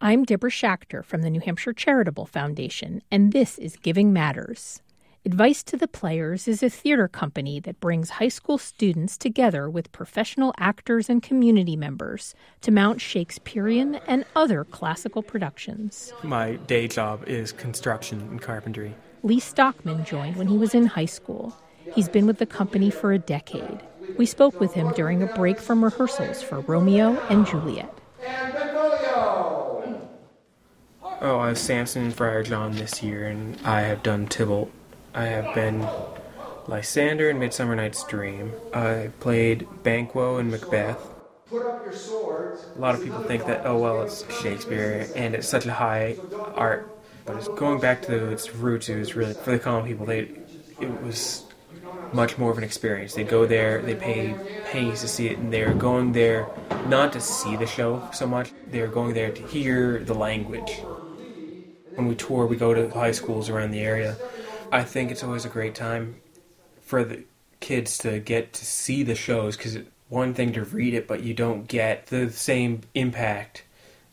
I'm Deborah Schachter from the New Hampshire Charitable Foundation, and this is Giving Matters. Advice to the Players is a theater company that brings high school students together with professional actors and community members to mount Shakespearean and other classical productions. My day job is construction and carpentry. Lee Stockman joined when he was in high school. He's been with the company for a decade. We spoke with him during a break from rehearsals for Romeo and Juliet. Oh, I was Samson and Friar John this year, and I have done Tybalt. I have been Lysander in Midsummer Night's Dream. I played Banquo in Macbeth. A lot of people think that, oh, well, it's Shakespeare, and it's such a high art. But it's going back to its roots, it was really, for the common people, they, it was much more of an experience. They go there, they pay pennies to see it, and they're going there not to see the show so much, they're going there to hear the language. When we tour, we go to high schools around the area. I think it's always a great time for the kids to get to see the shows because one thing to read it, but you don't get the same impact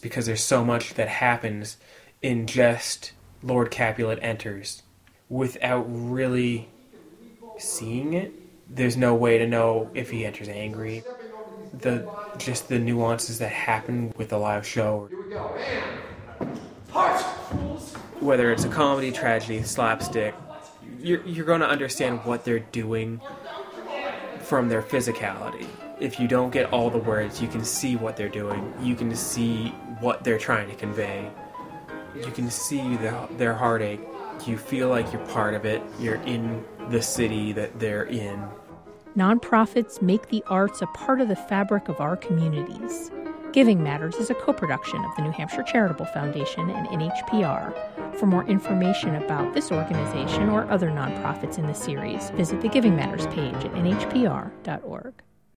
because there's so much that happens in just Lord Capulet enters without really seeing it. There's no way to know if he enters angry. The just the nuances that happen with a live show. Here we go, whether it's a comedy, tragedy, slapstick, you're, you're going to understand what they're doing from their physicality. If you don't get all the words, you can see what they're doing. You can see what they're trying to convey. You can see the, their heartache. You feel like you're part of it. You're in the city that they're in. Nonprofits make the arts a part of the fabric of our communities. Giving Matters is a co production of the New Hampshire Charitable Foundation and NHPR. For more information about this organization or other nonprofits in the series, visit the Giving Matters page at nhpr.org.